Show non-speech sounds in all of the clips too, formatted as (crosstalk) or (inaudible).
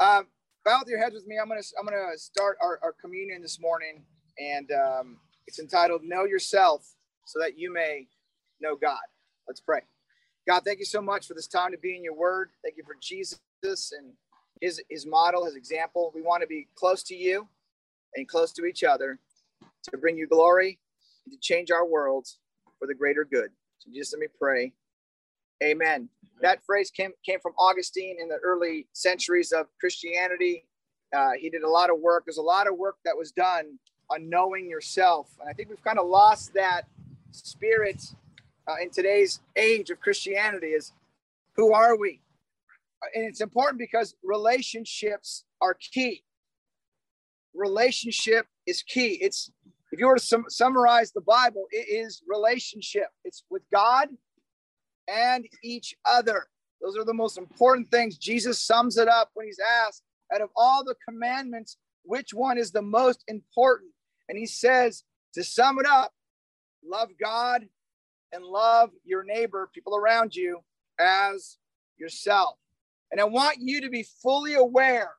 Um, bow with your heads with me. I'm gonna I'm gonna start our, our communion this morning, and um, it's entitled "Know Yourself, so that you may know God." Let's pray. God, thank you so much for this time to be in your Word. Thank you for Jesus and his his model, his example. We want to be close to you and close to each other to bring you glory and to change our worlds for the greater good. So just let me pray. Amen. That phrase came, came from Augustine in the early centuries of Christianity. Uh, he did a lot of work. There's a lot of work that was done on knowing yourself. And I think we've kind of lost that spirit uh, in today's age of Christianity is who are we? And it's important because relationships are key. Relationship is key. It's if you were to sum, summarize the Bible, it is relationship. It's with God and each other. Those are the most important things. Jesus sums it up when he's asked, out of all the commandments, which one is the most important? And he says, to sum it up, love God and love your neighbor, people around you, as yourself. And I want you to be fully aware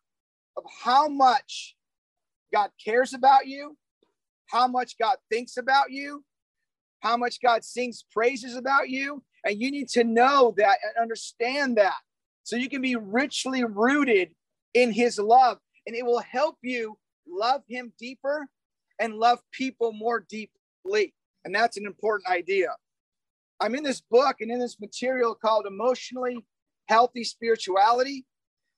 of how much God cares about you, how much God thinks about you, how much God sings praises about you, and you need to know that and understand that so you can be richly rooted in his love. And it will help you love him deeper and love people more deeply. And that's an important idea. I'm in this book and in this material called Emotionally Healthy Spirituality,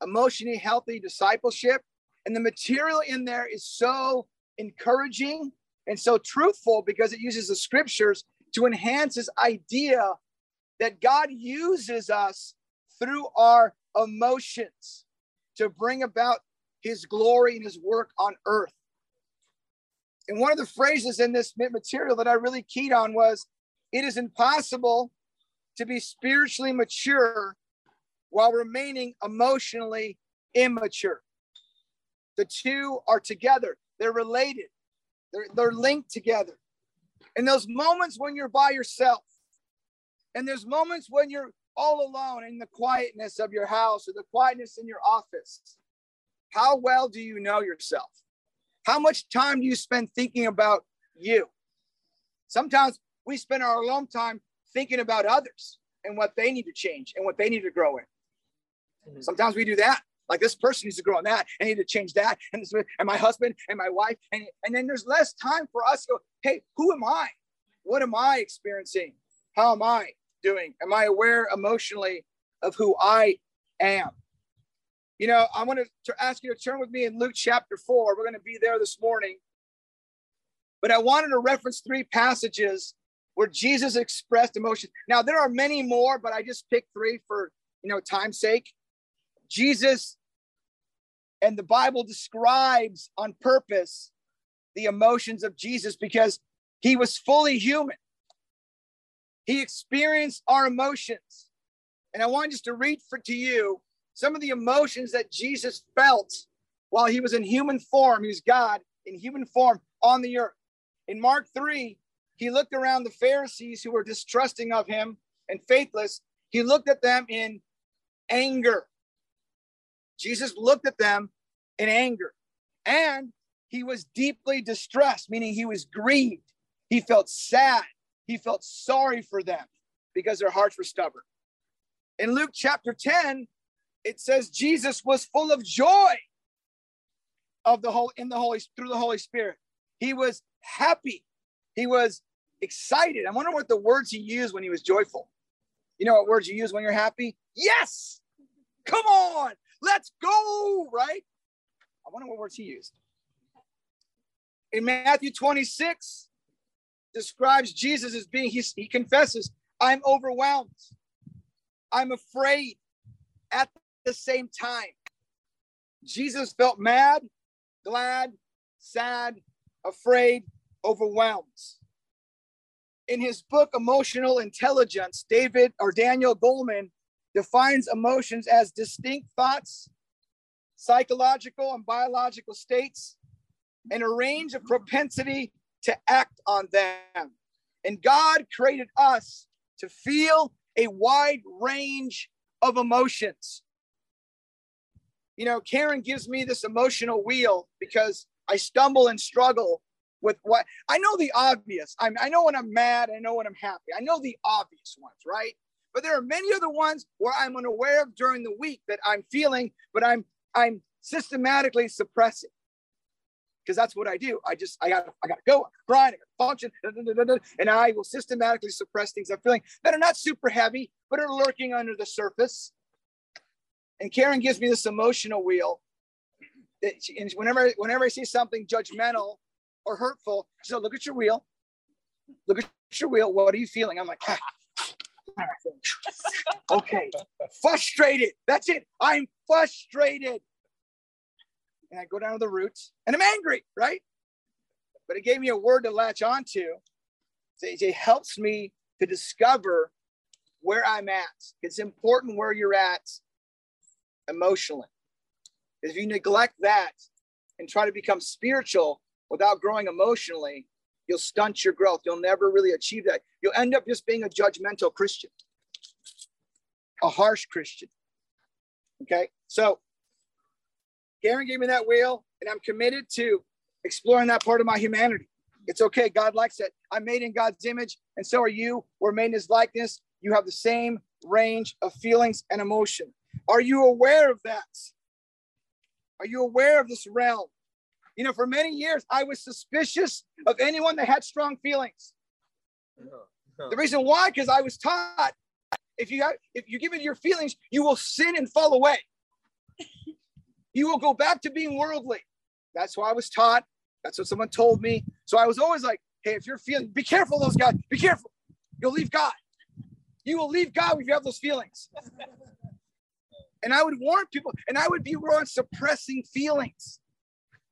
Emotionally Healthy Discipleship. And the material in there is so encouraging and so truthful because it uses the scriptures to enhance this idea that God uses us through our emotions to bring about his glory and his work on earth. And one of the phrases in this material that I really keyed on was it is impossible to be spiritually mature while remaining emotionally immature. The two are together, they're related, they're, they're linked together. In those moments when you're by yourself, and there's moments when you're all alone in the quietness of your house or the quietness in your office. How well do you know yourself? How much time do you spend thinking about you? Sometimes we spend our alone time thinking about others and what they need to change and what they need to grow in. Mm-hmm. Sometimes we do that. Like this person needs to grow in that. I need to change that. And this, and my husband and my wife. And, and then there's less time for us to go, hey, who am I? What am I experiencing? How am I? Doing? Am I aware emotionally of who I am? You know, I want to ask you to turn with me in Luke chapter 4. We're going to be there this morning. But I wanted to reference three passages where Jesus expressed emotion. Now, there are many more, but I just picked three for, you know, time's sake. Jesus and the Bible describes on purpose the emotions of Jesus because he was fully human. He experienced our emotions. And I want just to read for to you some of the emotions that Jesus felt while he was in human form. He was God in human form on the earth. In Mark 3, he looked around the Pharisees who were distrusting of him and faithless. He looked at them in anger. Jesus looked at them in anger. And he was deeply distressed, meaning he was grieved. He felt sad. He felt sorry for them because their hearts were stubborn. In Luke chapter 10, it says Jesus was full of joy of the whole in the Holy through the Holy Spirit. He was happy. He was excited. I wonder what the words he used when he was joyful. You know what words you use when you're happy? Yes. Come on. Let's go, right? I wonder what words he used. In Matthew 26, describes Jesus as being, he, he confesses, I'm overwhelmed. I'm afraid at the same time. Jesus felt mad, glad, sad, afraid, overwhelmed. In his book, Emotional Intelligence, David or Daniel Goleman defines emotions as distinct thoughts, psychological and biological states, and a range of propensity to act on them. And God created us to feel a wide range of emotions. you know, Karen gives me this emotional wheel because I stumble and struggle with what I know the obvious. I'm, I know when I'm mad, I know when I'm happy. I know the obvious ones, right? But there are many other ones where I'm unaware of during the week that I'm feeling, but I'm I'm systematically suppressing because that's what I do. I just I got I got to go, grind, function, and I will systematically suppress things I'm feeling that are not super heavy, but are lurking under the surface. And Karen gives me this emotional wheel. that and whenever whenever I see something judgmental or hurtful, she said, "Look at your wheel. Look at your wheel. What are you feeling?" I'm like, ah. (laughs) okay, frustrated. That's it. I'm frustrated and I go down to the roots and I'm angry, right? But it gave me a word to latch onto. It helps me to discover where I'm at. It's important where you're at emotionally. If you neglect that and try to become spiritual without growing emotionally, you'll stunt your growth. You'll never really achieve that. You'll end up just being a judgmental Christian, a harsh Christian. Okay. So Karen gave me that wheel, and I'm committed to exploring that part of my humanity. It's okay. God likes it. I'm made in God's image, and so are you. We're made in his likeness. You have the same range of feelings and emotion. Are you aware of that? Are you aware of this realm? You know, for many years, I was suspicious of anyone that had strong feelings. The reason why, because I was taught if you have, if you give it your feelings, you will sin and fall away you will go back to being worldly. That's what I was taught. That's what someone told me. So I was always like, hey, if you're feeling, be careful, those guys, be careful. You'll leave God. You will leave God if you have those feelings. and I would warn people, and I would be on suppressing feelings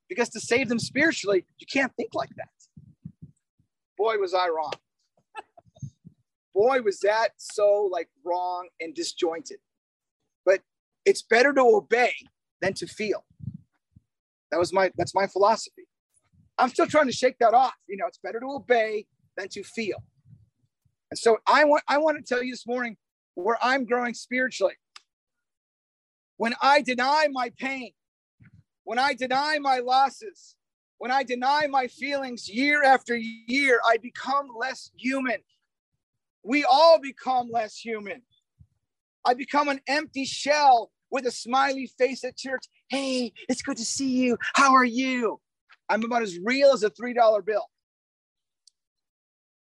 because to save them spiritually, you can't think like that. Boy, was I wrong. Boy, was that so like wrong and disjointed. But it's better to obey than to feel. That was my that's my philosophy. I'm still trying to shake that off. You know, it's better to obey than to feel. And so I want I want to tell you this morning where I'm growing spiritually. When I deny my pain, when I deny my losses, when I deny my feelings year after year, I become less human. We all become less human. I become an empty shell with a smiley face at church. Hey, it's good to see you. How are you? I'm about as real as a $3 bill.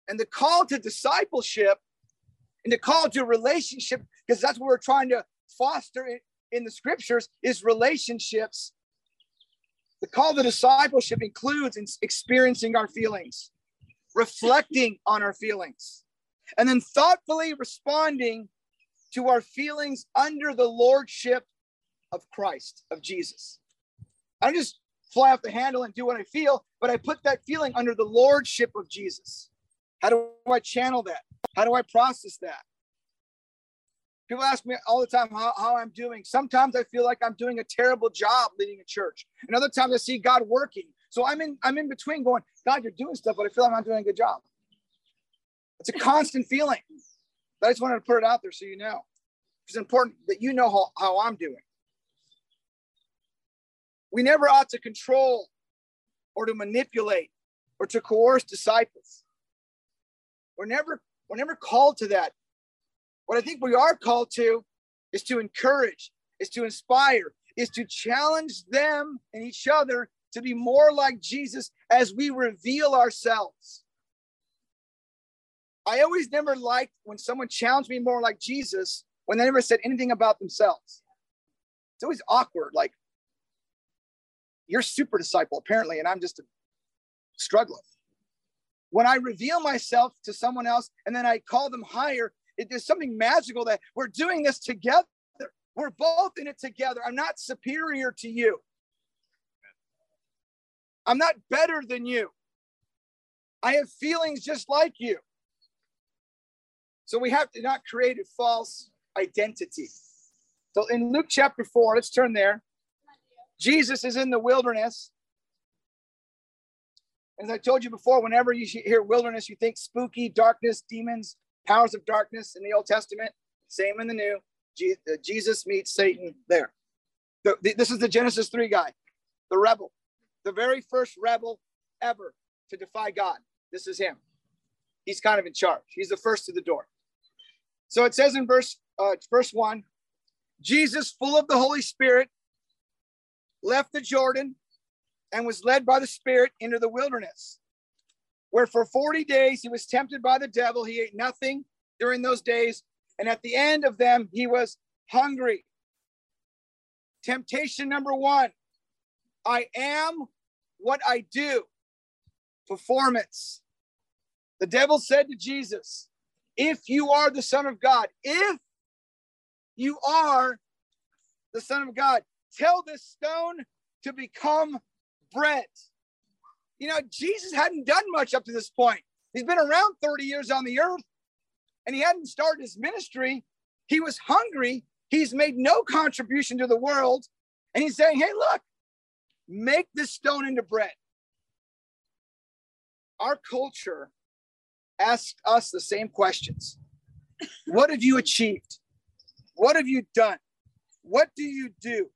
And the call to discipleship and the call to relationship, because that's what we're trying to foster in, the scriptures, is relationships. The call to discipleship includes experiencing our feelings, reflecting on our feelings, and then thoughtfully responding to our feelings under the lordship of Christ, of Jesus. I don't just fly off the handle and do what I feel, but I put that feeling under the lordship of Jesus. How do I channel that? How do I process that? People ask me all the time how, how I'm doing. Sometimes I feel like I'm doing a terrible job leading a church. And other times I see God working. So I'm in I'm in between going, God, you're doing stuff, but I feel like I'm not doing a good job. It's a constant feeling. I just wanted to put it out there so you know. It's important that you know how, how I'm doing. We never ought to control or to manipulate or to coerce disciples. We're never, we're never called to that. What I think we are called to is to encourage, is to inspire, is to challenge them and each other to be more like Jesus as we reveal ourselves. I always never liked when someone challenged me more like Jesus when they never said anything about themselves. It's always awkward. Like, you're super disciple, apparently, and I'm just struggling. When I reveal myself to someone else and then I call them higher, it, there's something magical that we're doing this together. We're both in it together. I'm not superior to you. I'm not better than you. I have feelings just like you. So we have to not create a false identity. So in Luke chapter 4, let's turn there. Jesus is in the wilderness. As I told you before, whenever you hear wilderness, you think spooky, darkness, demons, powers of darkness in the Old Testament. Same in the New. Uh, Jesus meets Satan there. The, the, this is the Genesis 3 guy, the rebel, the very first rebel ever to defy God. This is him. He's kind of in charge. He's the first to the door. So it says in verse uh, verse one, Jesus, full of the Holy Spirit, left the Jordan and was led by the Spirit into the wilderness, where for 40 days he was tempted by the devil. He ate nothing during those days. And at the end of them, he was hungry. Temptation number one I am what I do. Performance. The devil said to Jesus, If you are the Son of God, if you are the Son of God, tell this stone to become bread. You know, Jesus hadn't done much up to this point. He's been around 30 years on the earth and he hadn't started his ministry. He was hungry. He's made no contribution to the world. And he's saying, hey, look, make this stone into bread. Our culture asks us the same questions What have you achieved? What have you done? What do you do?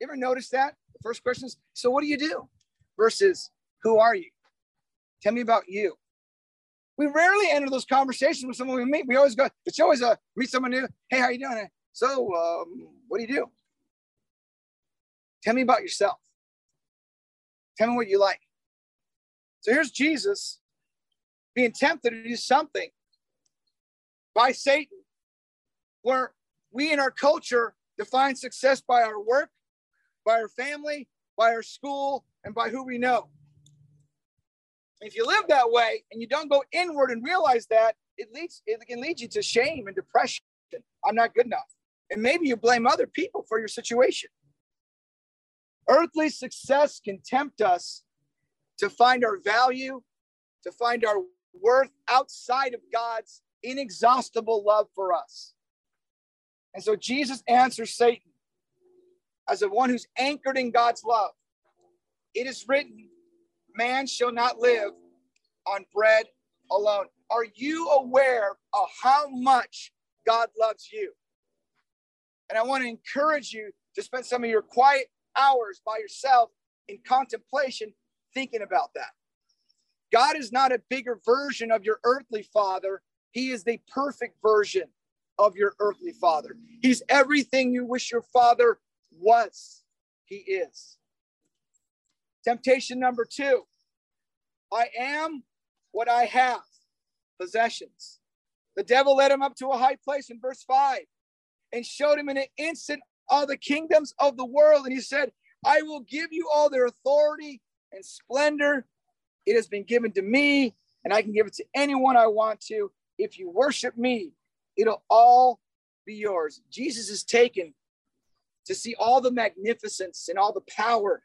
You ever notice that? The first question is, so what do you do? Versus, who are you? Tell me about you. We rarely enter those conversations with someone we meet. We always go, it's always a meet someone new. Hey, how you doing? So, um, what do you do? Tell me about yourself. Tell me what you like. So here's Jesus being tempted to do something by Satan, where we in our culture define success by our work, by our family, by our school, and by who we know. If you live that way and you don't go inward and realize that, it leads it can lead you to shame and depression. I'm not good enough. And maybe you blame other people for your situation. Earthly success can tempt us to find our value, to find our worth outside of God's inexhaustible love for us. And so Jesus answers Satan as the one who's anchored in God's love. It is written, man shall not live on bread alone. Are you aware of how much God loves you? And I want to encourage you to spend some of your quiet hours by yourself in contemplation, thinking about that. God is not a bigger version of your earthly father, He is the perfect version of your earthly father. He's everything you wish your father was. He is. Temptation number two I am what I have possessions. The devil led him up to a high place in verse 5 and showed him in an instant all the kingdoms of the world. And he said, I will give you all their authority and splendor. It has been given to me, and I can give it to anyone I want to. If you worship me, it'll all be yours. Jesus is taken to see all the magnificence and all the power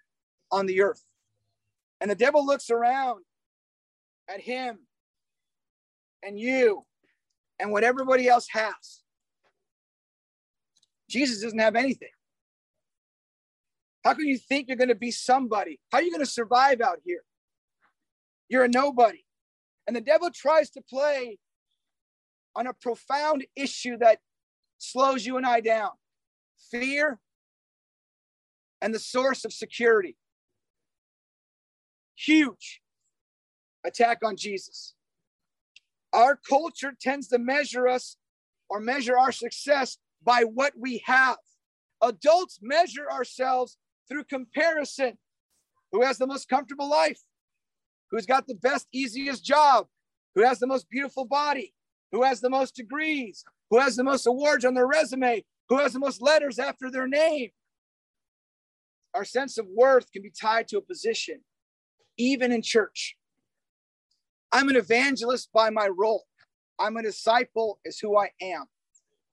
on the earth. And the devil looks around at him and you and what everybody else has. Jesus doesn't have anything. How can you think you're going to be somebody? How are you going to survive out here? You're a nobody. And the devil tries to play on a profound issue that slows you and I down fear and the source of security. Huge attack on Jesus. Our culture tends to measure us or measure our success by what we have. Adults measure ourselves through comparison. Who has the most comfortable life? Who's got the best, easiest job? Who has the most beautiful body? Who has the most degrees? Who has the most awards on their resume? Who has the most letters after their name? Our sense of worth can be tied to a position, even in church. I'm an evangelist by my role. I'm a disciple is who I am.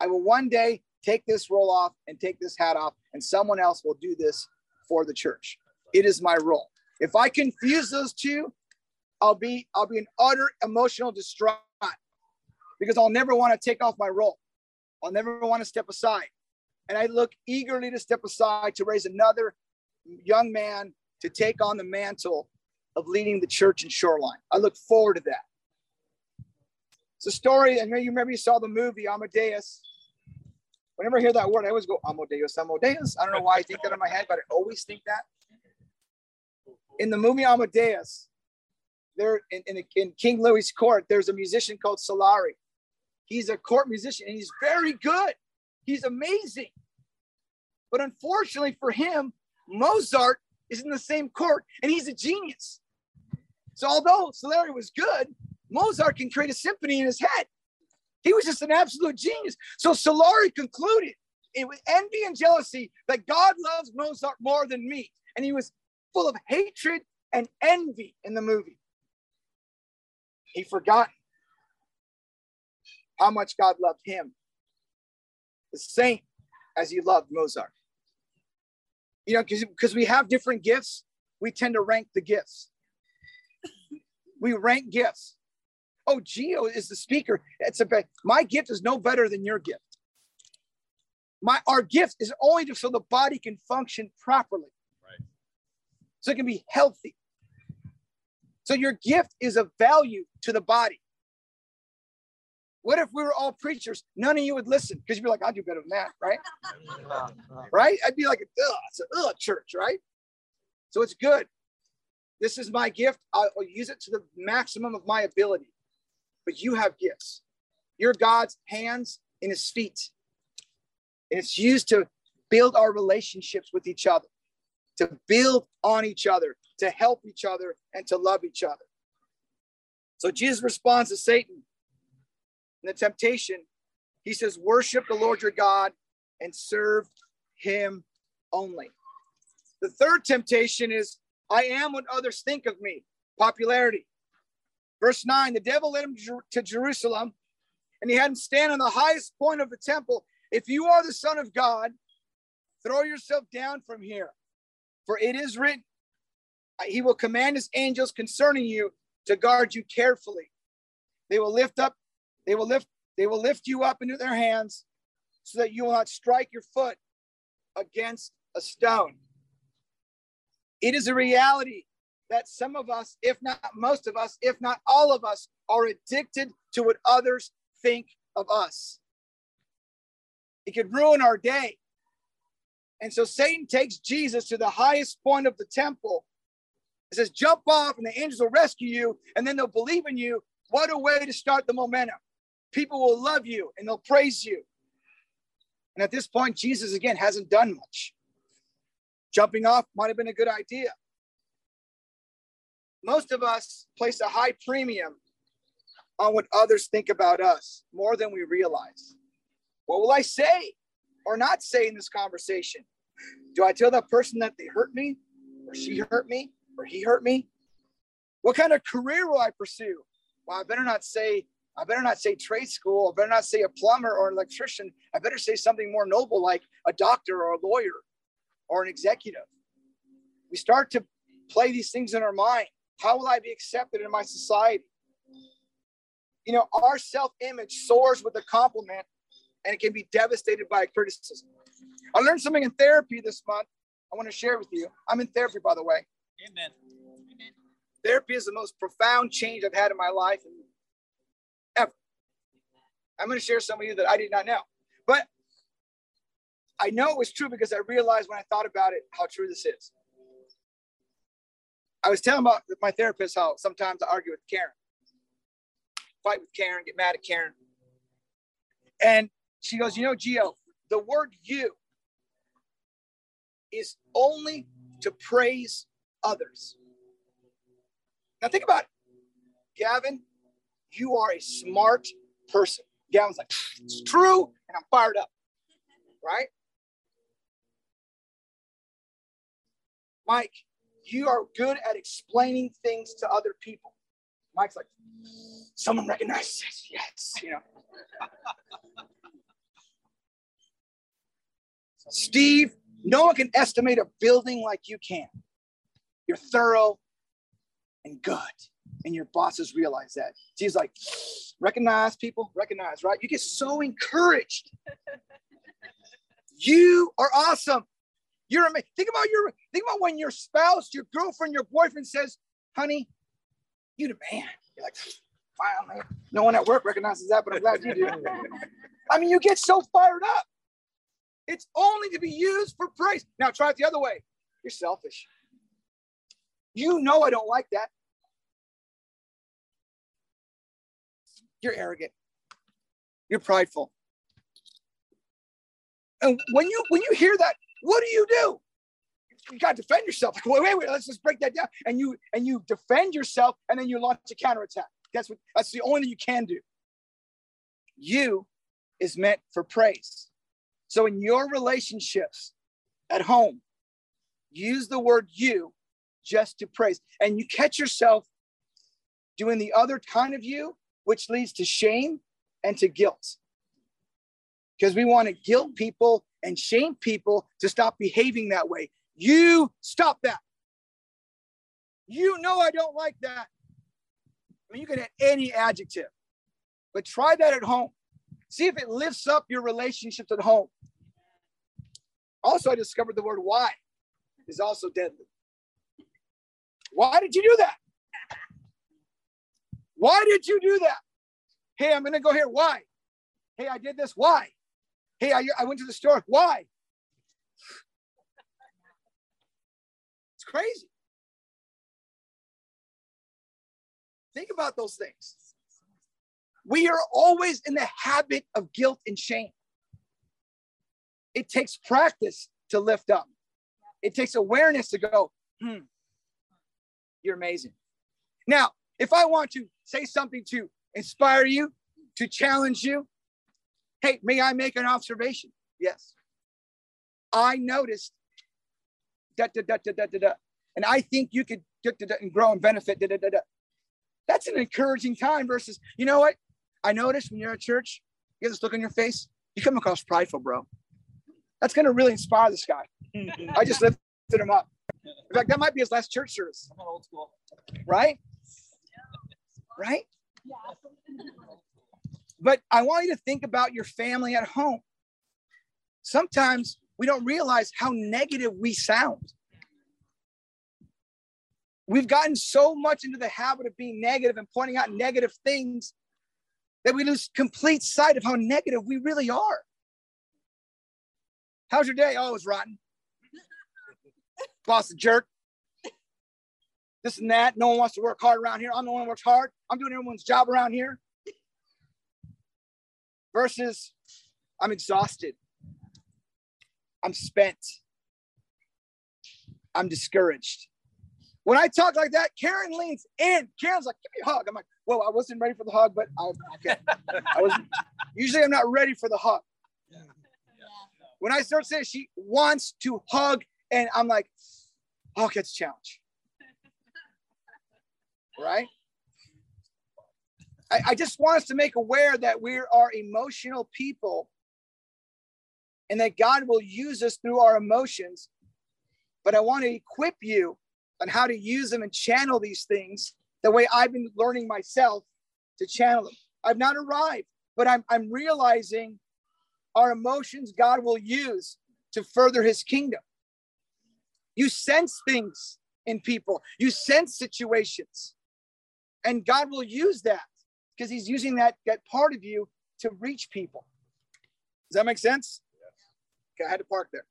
I will one day take this role off and take this hat off, and someone else will do this for the church. It is my role. If I confuse those two, I'll be I'll be an utter emotional distraught because I'll never want to take off my role. I'll never want to step aside. And I look eagerly to step aside to raise another young man to take on the mantle of leading the church in Shoreline. I look forward to that. It's a story, and you remember you saw the movie Amadeus. Whenever I hear that word, I always go, Amadeus, Amadeus. I don't know why I think that in my head, but I always think that. In the movie Amadeus, there in, in, in King Louis' court, there's a musician called Salieri. He's a court musician and he's very good. He's amazing. But unfortunately for him, Mozart is in the same court and he's a genius. So although Salieri was good, Mozart can create a symphony in his head. He was just an absolute genius. So Salieri concluded it was envy and jealousy that God loves Mozart more than me. And he was full of hatred and envy in the movie. He forgot how much God loved him, the same as he loved Mozart. You know, because we have different gifts, we tend to rank the gifts. We rank gifts. Oh, Geo is the speaker. It's a my gift is no better than your gift. My our gift is only to so the body can function properly. Right. So it can be healthy. So your gift is of value to the body. What if we were all preachers? None of you would listen because you'd be like, I'll do better than that, right? (laughs) right? I'd be like, ugh, it's a ugh church, right? So it's good. This is my gift. I'll use it to the maximum of my ability. But you have gifts. You're God's hands and his feet. And it's used to build our relationships with each other, to build on each other, to help each other, and to love each other. So Jesus responds to Satan in the temptation, he says, Worship the Lord your God and serve him only. The third temptation is, I am what others think of me, popularity. Verse 9 the devil led him to Jerusalem and he had him stand on the highest point of the temple. If you are the Son of God, throw yourself down from here, for it is written, He will command His angels concerning you to guard you carefully. They will lift up they will lift they will lift you up into their hands so that you will not strike your foot against a stone. It is a reality that some of us, if not most of us, if not all of us, are addicted to what others think of us. It could ruin our day. And so Satan takes Jesus to the highest point of the temple. He says, Jump off, and the angels will rescue you, and then they'll believe in you. What a way to start the momentum people will love you and they'll praise you. And at this point, Jesus again hasn't done much. Jumping off might have been a good idea. Most of us place a high premium on what others think about us more than we realize. What will I say or not say in this conversation? Do I tell that person that they hurt me or she hurt me or he hurt me? What kind of career will I pursue? Well, I better not say I better not say trade school. I better not say a plumber or an electrician. I better say something more noble like a doctor or a lawyer or an executive. We start to play these things in our mind. How will I be accepted in my society? You know, our self image soars with a compliment and it can be devastated by a criticism. I learned something in therapy this month. I want to share with you. I'm in therapy, by the way. Amen. Therapy is the most profound change I've had in my life. Ever. I'm going to share some of you that I did not know. But I know it was true because I realized when I thought about it how true this is. I was telling about my therapist how sometimes I argue with Karen, fight with Karen, get mad at Karen. And she goes, You know, Geo, the word you is only to praise others. Now think about it. Gavin, you are a smart person. Gavin's like, it's true, and I'm fired up, right? Mike, you are good at explaining things to other people. Mike's like, someone recognizes this. (laughs) Yes, you know. (laughs) Steve, no one can estimate a building like you can. You're thorough and good and your bosses realize that. She's like, recognize people, recognize, right? You get so encouraged. you are awesome. You're amazing. Think about your think about when your spouse, your girlfriend, your boyfriend says, honey, you the man. You're like, finally. No one at work recognizes that, but I'm glad you do. I mean, you get so fired up. It's only to be used for praise. Now try it the other way. You're selfish. You know I don't like that. You're arrogant. You're prideful. And when you when you hear that, what do you do? You got to defend yourself. Like, wait, wait, wait, let's just break that down. And you and you defend yourself, and then you launch a counterattack. That's what that's the only thing you can do. You is meant for praise. So in your relationships at home, use the word you just to praise. And you catch yourself doing the other kind of you, which leads to shame and to guilt. Because we want to guilt people and shame people to stop behaving that way. You stop that. You know I don't like that. I mean, you can add any adjective, but try that at home. See if it lifts up your relationships at home. Also, I discovered the word why is also deadly. Why did you do that? Why did you do that? Hey, I'm going to go here. Why? Hey, I did this. Why? Hey, I, I went to the store. Why? It's crazy. Think about those things. We are always in the habit of guilt and shame. It takes practice to lift up. It takes awareness to go, hmm, you're amazing. Now, if I want to say something to inspire you, to challenge you, hey, may I make an observation? Yes. I noticed da da da da da da, da and I think you could da, da, da, and grow and benefit. Da, da, da, da. That's an encouraging time versus, you know what? I noticed when you're at church, you get this look on your face, you come across prideful, bro. That's going to really inspire this guy. (laughs) I just lifted him up. In fact, that might be his last church service. I'm old school. Right? Right? But I want you to think about your family at home. Sometimes we don't realize how negative we sound. We've gotten so much into the habit of being negative and pointing out negative things that we lose complete sight of how negative we really are. How's your day? Oh, it was rotten. Boss a jerk. This and that. No one wants to work hard around here. I'm the one who works hard. I'm doing everyone's job around here. Versus, I'm exhausted. I'm spent. I'm discouraged. When I talk like that, Karen leans in. Karen's like, "Give me a hug." I'm like, "Well, I wasn't ready for the hug, but (laughs) I, okay. I was. Usually, I'm not ready for the hug." When I start saying she wants to hug, and I'm like, "Okay, it's a challenge." (laughs) Right? I, I just want us to make aware that we are emotional people and that God will use us through our emotions. But I want to equip you on how to use them and channel these things the way I've been learning myself to channel them. I've not arrived, but I'm, I'm realizing our emotions God will use to further his kingdom. You sense things in people, you sense situations, and God will use that because he's using that, that part of you to reach people. Does that make sense? Yes. Okay, I had to park there.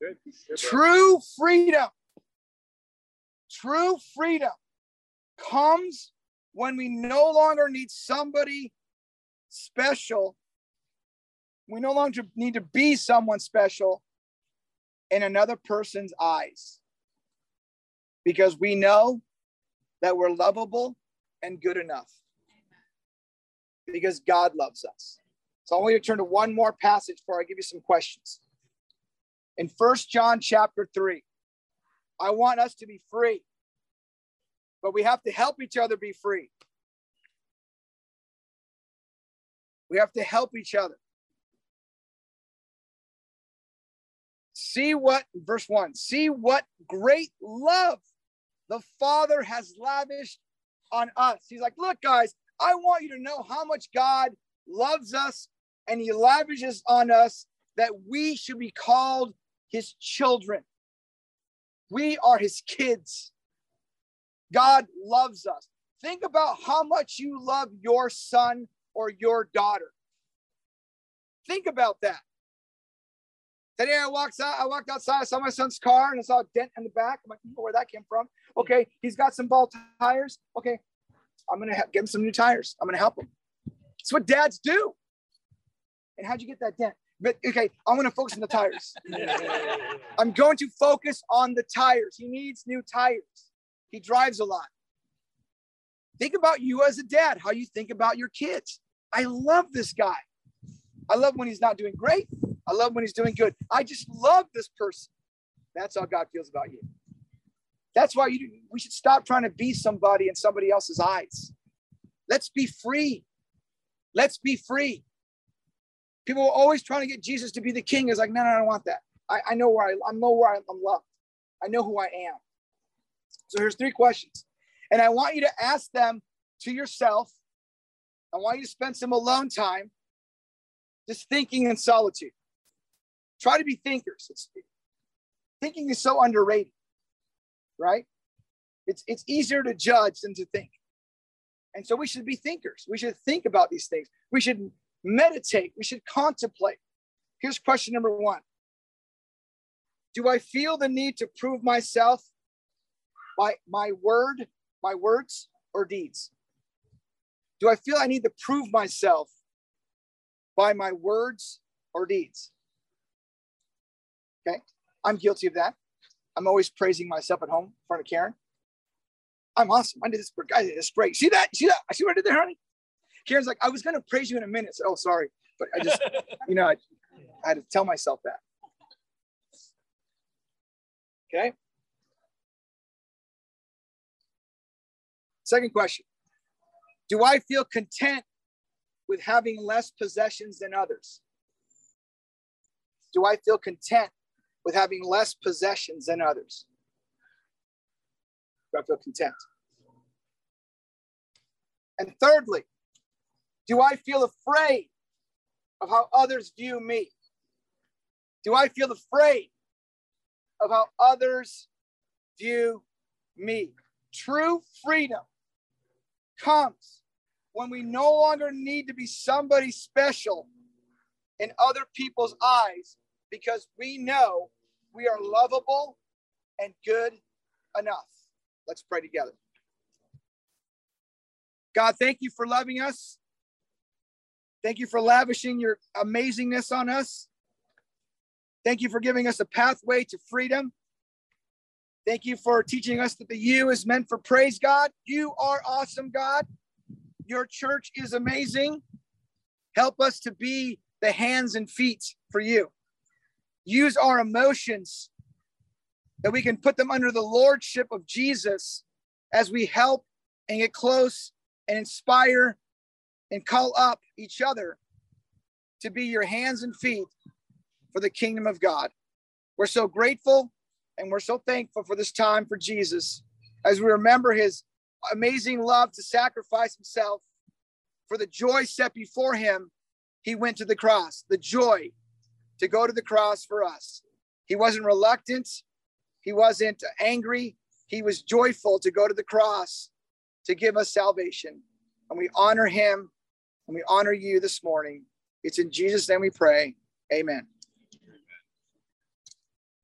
Good. Good True freedom True freedom comes when we no longer need somebody special. We no longer need to be someone special in another person's eyes because we know that we're lovable and good enough because God loves us. So I want you to turn to one more passage before I give you some questions. In First John chapter 3, I want us to be free, but we have to help each other be free. We have to help each other. See what, verse one, see what great love the Father has lavished on us. He's like, look, guys, I want you to know how much God loves us and he lavishes on us that we should be called his children. We are his kids. God loves us. Think about how much you love your son or your daughter. Think about that. Today I walked out, I walked outside, I saw my son's car and I saw a dent in the back. I'm like, you know where that came from. Hmm. Okay, he's got some ball tires. Okay, I'm gonna ha- give him some new tires. I'm gonna help him. It's what dads do. And how'd you get that dent? But okay, I'm gonna focus on the tires. (laughs) I'm going to focus on the tires. He needs new tires. He drives a lot. Think about you as a dad, how you think about your kids. I love this guy. I love when he's not doing great. I love when he's doing good. I just love this person. That's how God feels about you. That's why you we should stop trying to be somebody in somebody else's eyes. Let's be free. Let's be free. People are always trying to get Jesus to be the king. Is like, no, no, I don't want that. I, I know where I, I know where I'm loved. I know who I am. So here's three questions. And I want you to ask them to yourself. I want you to spend some alone time just thinking in solitude. Try to be thinkers. It's, thinking is so underrated, right? It's, it's easier to judge than to think. And so we should be thinkers. We should think about these things. We should meditate. We should contemplate. Here's question number one Do I feel the need to prove myself by my word, my words, or deeds? Do I feel I need to prove myself by my words or deeds? Okay, I'm guilty of that. I'm always praising myself at home in front of Karen. I'm awesome. I did this. I did this great. See that? See that? I see what I did there, honey. Karen's like, I was going to praise you in a minute. So, oh, sorry, but I just, (laughs) you know, I, I had to tell myself that. Okay. Second question Do I feel content with having less possessions than others? Do I feel content with having less possessions than others? Do I feel content? And thirdly, do I feel afraid of how others view me? Do I feel afraid of how others view me? True freedom comes when we no longer need to be somebody special in other people's eyes because we know we are lovable and good enough. Let's pray together. God, thank you for loving us. Thank you for lavishing your amazingness on us. Thank you for giving us a pathway to freedom. Thank you for teaching us that the U is meant for praise, God. You are awesome, God. Your church is amazing. Help us to be the hands and feet for you. Use our emotions that we can put them under the lordship of Jesus as we help and get close and inspire and call up each other to be your hands and feet for the kingdom of God. We're so grateful and we're so thankful for this time for Jesus as we remember his amazing love to sacrifice himself for the joy set before him. He went to the cross, the joy to go to the cross for us. He wasn't reluctant, he wasn't angry, he was joyful to go to the cross to give us salvation. And we honor him and we honor you this morning. It's in Jesus' name we pray. Amen.